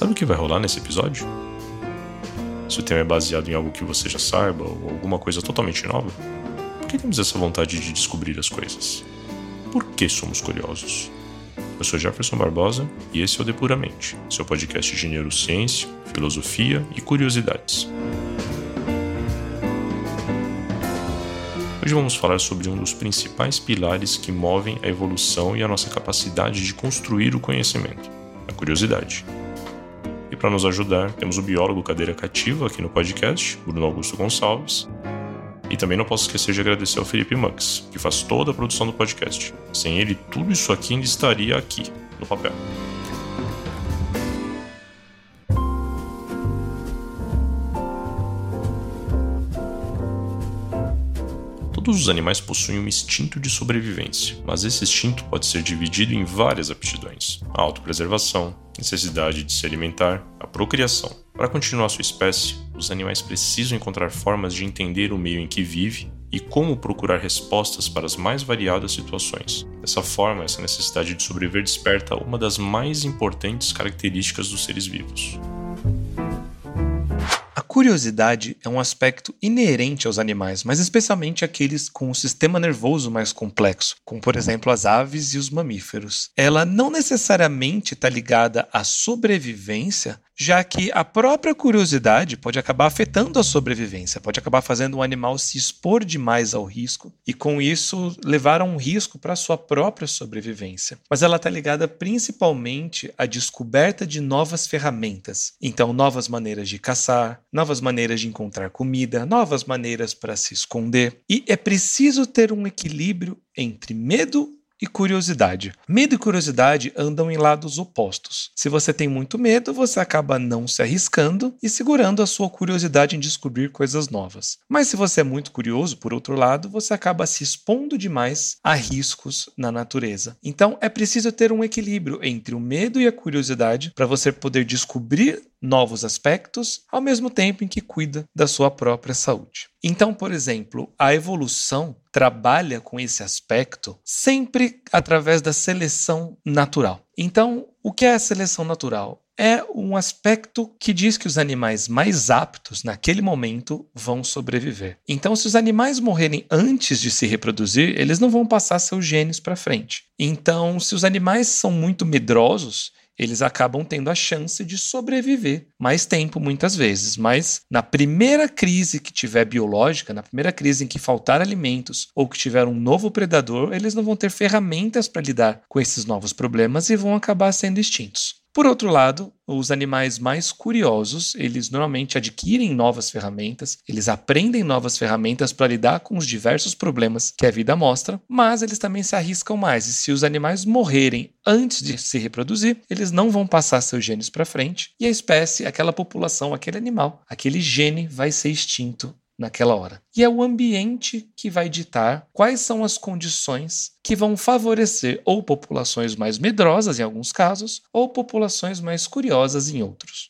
Sabe o que vai rolar nesse episódio? Se o tema é baseado em algo que você já saiba ou alguma coisa totalmente nova, por que temos essa vontade de descobrir as coisas? Por que somos curiosos? Eu sou Jefferson Barbosa e esse é o Depuramente, seu podcast de neurociência, filosofia e curiosidades. Hoje vamos falar sobre um dos principais pilares que movem a evolução e a nossa capacidade de construir o conhecimento, a curiosidade para nos ajudar, temos o biólogo cadeira cativa aqui no podcast, Bruno Augusto Gonçalves. E também não posso esquecer de agradecer ao Felipe Mux, que faz toda a produção do podcast. Sem ele, tudo isso aqui ainda estaria aqui, no papel. Todos os animais possuem um instinto de sobrevivência, mas esse instinto pode ser dividido em várias aptidões: a autopreservação, necessidade de se alimentar, a procriação. Para continuar sua espécie, os animais precisam encontrar formas de entender o meio em que vive e como procurar respostas para as mais variadas situações. Dessa forma, essa necessidade de sobreviver desperta uma das mais importantes características dos seres vivos. Curiosidade é um aspecto inerente aos animais, mas especialmente aqueles com um sistema nervoso mais complexo, como por exemplo as aves e os mamíferos. Ela não necessariamente está ligada à sobrevivência, já que a própria curiosidade pode acabar afetando a sobrevivência, pode acabar fazendo o animal se expor demais ao risco e, com isso, levar a um risco para a sua própria sobrevivência. Mas ela está ligada principalmente à descoberta de novas ferramentas, então, novas maneiras de caçar, novas maneiras de encontrar comida, novas maneiras para se esconder. E é preciso ter um equilíbrio entre medo e curiosidade. Medo e curiosidade andam em lados opostos. Se você tem muito medo, você acaba não se arriscando e segurando a sua curiosidade em descobrir coisas novas. Mas se você é muito curioso, por outro lado, você acaba se expondo demais a riscos na natureza. Então é preciso ter um equilíbrio entre o medo e a curiosidade para você poder descobrir novos aspectos, ao mesmo tempo em que cuida da sua própria saúde. Então, por exemplo, a evolução trabalha com esse aspecto sempre através da seleção natural. Então, o que é a seleção natural? É um aspecto que diz que os animais mais aptos naquele momento vão sobreviver. Então, se os animais morrerem antes de se reproduzir, eles não vão passar seus genes para frente. Então, se os animais são muito medrosos, eles acabam tendo a chance de sobreviver mais tempo, muitas vezes. Mas na primeira crise que tiver biológica, na primeira crise em que faltar alimentos ou que tiver um novo predador, eles não vão ter ferramentas para lidar com esses novos problemas e vão acabar sendo extintos. Por outro lado, os animais mais curiosos, eles normalmente adquirem novas ferramentas, eles aprendem novas ferramentas para lidar com os diversos problemas que a vida mostra, mas eles também se arriscam mais. E se os animais morrerem antes de se reproduzir, eles não vão passar seus genes para frente e a espécie, aquela população, aquele animal, aquele gene vai ser extinto naquela hora. E é o ambiente que vai ditar quais são as condições que vão favorecer ou populações mais medrosas em alguns casos, ou populações mais curiosas em outros.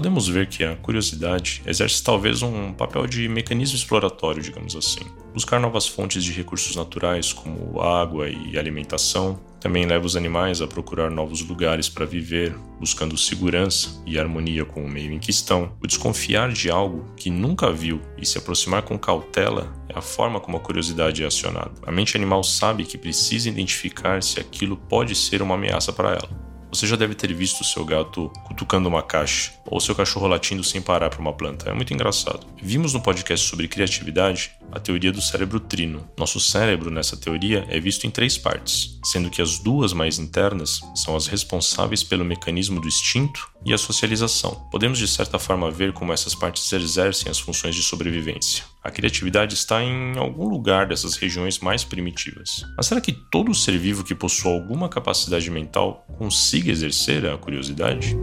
Podemos ver que a curiosidade exerce talvez um papel de mecanismo exploratório, digamos assim. Buscar novas fontes de recursos naturais, como água e alimentação, também leva os animais a procurar novos lugares para viver, buscando segurança e harmonia com o meio em que estão. O desconfiar de algo que nunca viu e se aproximar com cautela é a forma como a curiosidade é acionada. A mente animal sabe que precisa identificar se aquilo pode ser uma ameaça para ela. Você já deve ter visto seu gato cutucando uma caixa ou seu cachorro latindo sem parar para uma planta. É muito engraçado. Vimos no podcast sobre criatividade a teoria do cérebro trino. Nosso cérebro, nessa teoria, é visto em três partes, sendo que as duas mais internas são as responsáveis pelo mecanismo do instinto e a socialização. Podemos, de certa forma, ver como essas partes exercem as funções de sobrevivência. A criatividade está em algum lugar dessas regiões mais primitivas. Mas será que todo ser vivo que possua alguma capacidade mental consiga exercer a curiosidade?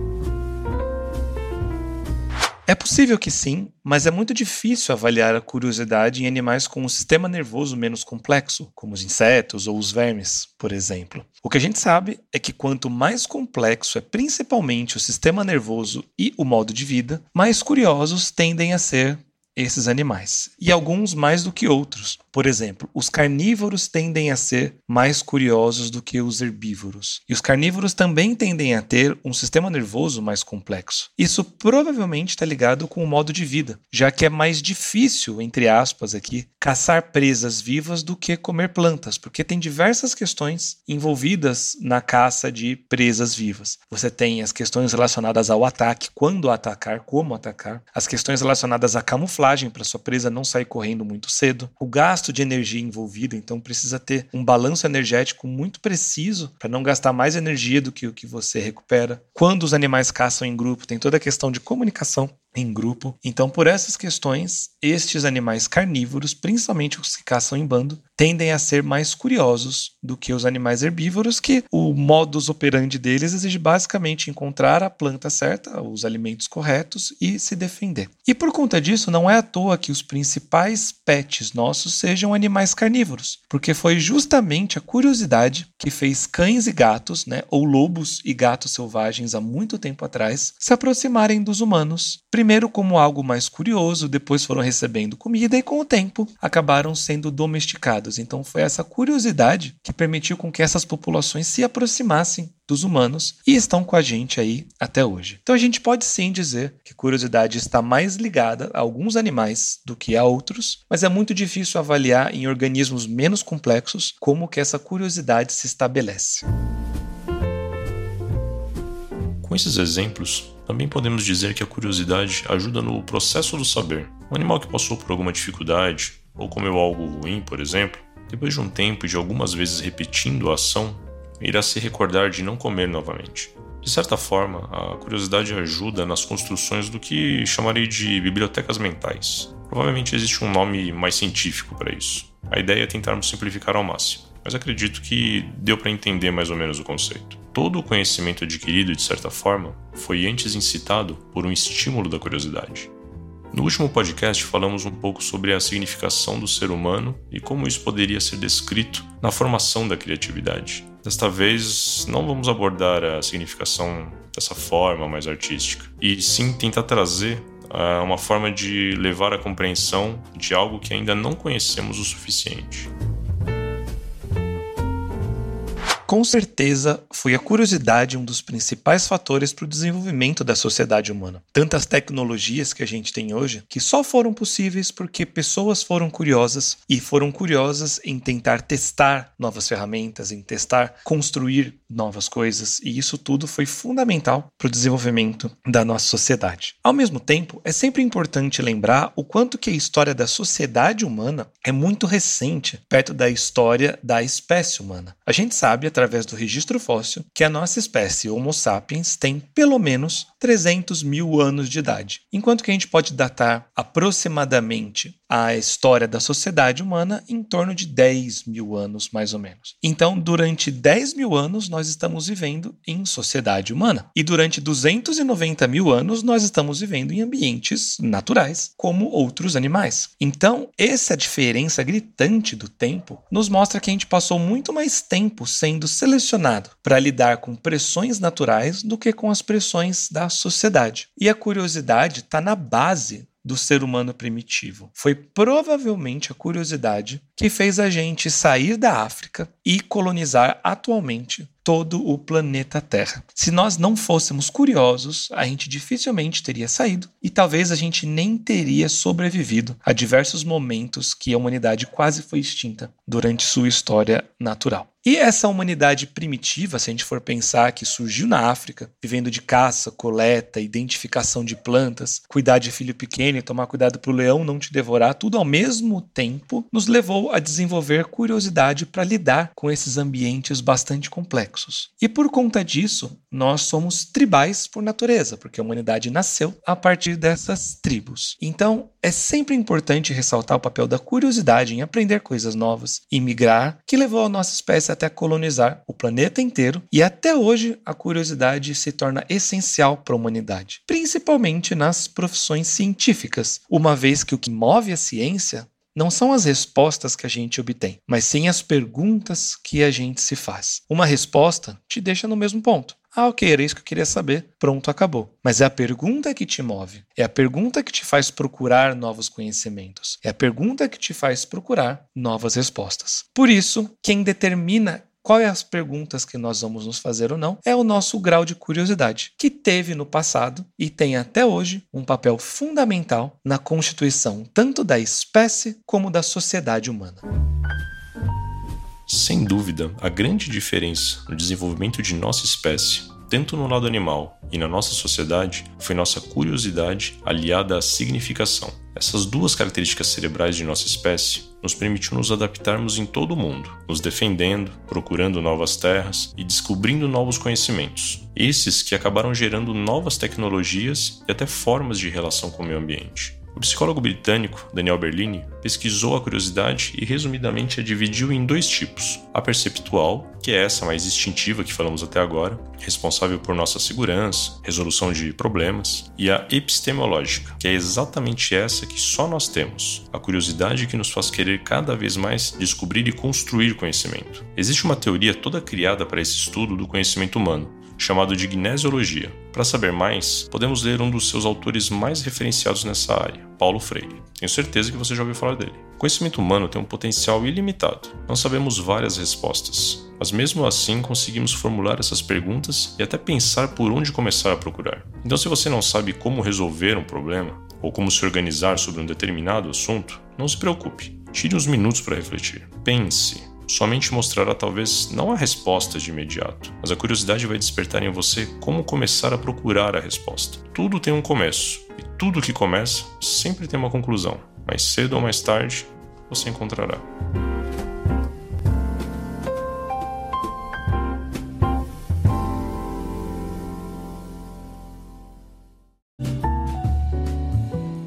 É possível que sim, mas é muito difícil avaliar a curiosidade em animais com um sistema nervoso menos complexo, como os insetos ou os vermes, por exemplo. O que a gente sabe é que quanto mais complexo é principalmente o sistema nervoso e o modo de vida, mais curiosos tendem a ser esses animais, e alguns mais do que outros. Por exemplo, os carnívoros tendem a ser mais curiosos do que os herbívoros, e os carnívoros também tendem a ter um sistema nervoso mais complexo. Isso provavelmente está ligado com o modo de vida, já que é mais difícil, entre aspas aqui, caçar presas vivas do que comer plantas, porque tem diversas questões envolvidas na caça de presas vivas. Você tem as questões relacionadas ao ataque, quando atacar, como atacar, as questões relacionadas à camuflagem para sua presa não sair correndo muito cedo, o gasto de energia envolvido, então precisa ter um balanço energético muito preciso para não gastar mais energia do que o que você recupera. Quando os animais caçam em grupo, tem toda a questão de comunicação em grupo. Então, por essas questões, estes animais carnívoros, principalmente os que caçam em bando, tendem a ser mais curiosos do que os animais herbívoros, que o modus operandi deles exige basicamente encontrar a planta certa, os alimentos corretos e se defender. E por conta disso, não é à toa que os principais pets nossos sejam animais carnívoros, porque foi justamente a curiosidade que fez cães e gatos, né, ou lobos e gatos selvagens há muito tempo atrás, se aproximarem dos humanos, primeiro como algo mais curioso, depois foram recebendo comida e com o tempo acabaram sendo domesticados. Então foi essa curiosidade que permitiu com que essas populações se aproximassem dos humanos e estão com a gente aí até hoje. Então a gente pode sim dizer que curiosidade está mais ligada a alguns animais do que a outros, mas é muito difícil avaliar em organismos menos complexos como que essa curiosidade se estabelece. Com esses exemplos, também podemos dizer que a curiosidade ajuda no processo do saber. Um animal que passou por alguma dificuldade ou comeu algo ruim, por exemplo, depois de um tempo e de algumas vezes repetindo a ação, irá se recordar de não comer novamente. De certa forma, a curiosidade ajuda nas construções do que chamarei de bibliotecas mentais. Provavelmente existe um nome mais científico para isso. A ideia é tentarmos simplificar ao máximo, mas acredito que deu para entender mais ou menos o conceito. Todo o conhecimento adquirido, de certa forma, foi antes incitado por um estímulo da curiosidade. No último podcast, falamos um pouco sobre a significação do ser humano e como isso poderia ser descrito na formação da criatividade. Desta vez, não vamos abordar a significação dessa forma mais artística, e sim tentar trazer uh, uma forma de levar a compreensão de algo que ainda não conhecemos o suficiente. Com certeza, foi a curiosidade um dos principais fatores para o desenvolvimento da sociedade humana. Tantas tecnologias que a gente tem hoje que só foram possíveis porque pessoas foram curiosas e foram curiosas em tentar testar novas ferramentas, em testar construir novas coisas, e isso tudo foi fundamental para o desenvolvimento da nossa sociedade. Ao mesmo tempo, é sempre importante lembrar o quanto que a história da sociedade humana é muito recente perto da história da espécie humana. A gente sabe através do registro fóssil que a nossa espécie Homo sapiens tem pelo menos 300 mil anos de idade, enquanto que a gente pode datar aproximadamente a história da sociedade humana em torno de 10 mil anos, mais ou menos. Então, durante 10 mil anos, nós estamos vivendo em sociedade humana. E durante 290 mil anos, nós estamos vivendo em ambientes naturais, como outros animais. Então, essa diferença gritante do tempo nos mostra que a gente passou muito mais tempo sendo selecionado para lidar com pressões naturais do que com as pressões da sociedade. E a curiosidade está na base do ser humano primitivo. Foi provavelmente a curiosidade que fez a gente sair da África e colonizar atualmente todo o planeta Terra. Se nós não fôssemos curiosos, a gente dificilmente teria saído e talvez a gente nem teria sobrevivido a diversos momentos que a humanidade quase foi extinta durante sua história natural. E essa humanidade primitiva, se a gente for pensar que surgiu na África, vivendo de caça, coleta, identificação de plantas, cuidar de filho pequeno e tomar cuidado para o leão não te devorar, tudo ao mesmo tempo, nos levou a desenvolver curiosidade para lidar com esses ambientes bastante complexos. E por conta disso, nós somos tribais por natureza, porque a humanidade nasceu a partir dessas tribos. Então, é sempre importante ressaltar o papel da curiosidade em aprender coisas novas e migrar, que levou a nossa espécie até colonizar o planeta inteiro, e até hoje a curiosidade se torna essencial para a humanidade, principalmente nas profissões científicas, uma vez que o que move a ciência não são as respostas que a gente obtém, mas sim as perguntas que a gente se faz. Uma resposta te deixa no mesmo ponto. Ah, ok, era isso que eu queria saber. Pronto, acabou. Mas é a pergunta que te move. É a pergunta que te faz procurar novos conhecimentos. É a pergunta que te faz procurar novas respostas. Por isso, quem determina quais as perguntas que nós vamos nos fazer ou não, é o nosso grau de curiosidade, que teve no passado e tem até hoje um papel fundamental na constituição tanto da espécie como da sociedade humana. Sem dúvida, a grande diferença no desenvolvimento de nossa espécie, tanto no lado animal e na nossa sociedade, foi nossa curiosidade aliada à significação. Essas duas características cerebrais de nossa espécie nos permitiu nos adaptarmos em todo o mundo, nos defendendo, procurando novas terras e descobrindo novos conhecimentos. Esses que acabaram gerando novas tecnologias e até formas de relação com o meio ambiente. O psicólogo britânico Daniel Berlini pesquisou a curiosidade e resumidamente a dividiu em dois tipos: a perceptual, que é essa mais instintiva que falamos até agora, responsável por nossa segurança, resolução de problemas, e a epistemológica, que é exatamente essa que só nós temos, a curiosidade que nos faz querer cada vez mais descobrir e construir conhecimento. Existe uma teoria toda criada para esse estudo do conhecimento humano, chamado de gnesiologia. Para saber mais, podemos ler um dos seus autores mais referenciados nessa área, Paulo Freire. Tenho certeza que você já ouviu falar dele. O conhecimento humano tem um potencial ilimitado. Não sabemos várias respostas, mas mesmo assim conseguimos formular essas perguntas e até pensar por onde começar a procurar. Então, se você não sabe como resolver um problema ou como se organizar sobre um determinado assunto, não se preocupe. Tire uns minutos para refletir. Pense, somente mostrará talvez não a resposta de imediato, mas a curiosidade vai despertar em você como começar a procurar a resposta. Tudo tem um começo, e tudo que começa sempre tem uma conclusão. Mais cedo ou mais tarde, você encontrará.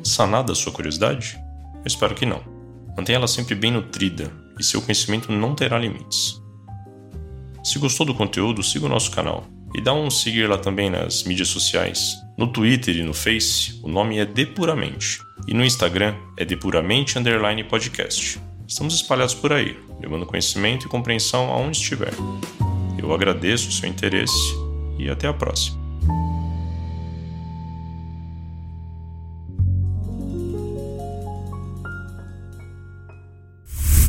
Sanada a sua curiosidade? Eu espero que não. Mantenha ela sempre bem nutrida e seu conhecimento não terá limites. Se gostou do conteúdo, siga o nosso canal e dá um seguir lá também nas mídias sociais. No Twitter e no Face, o nome é Depuramente, e no Instagram é Depuramente Underline Podcast. Estamos espalhados por aí, levando conhecimento e compreensão aonde estiver. Eu agradeço o seu interesse e até a próxima.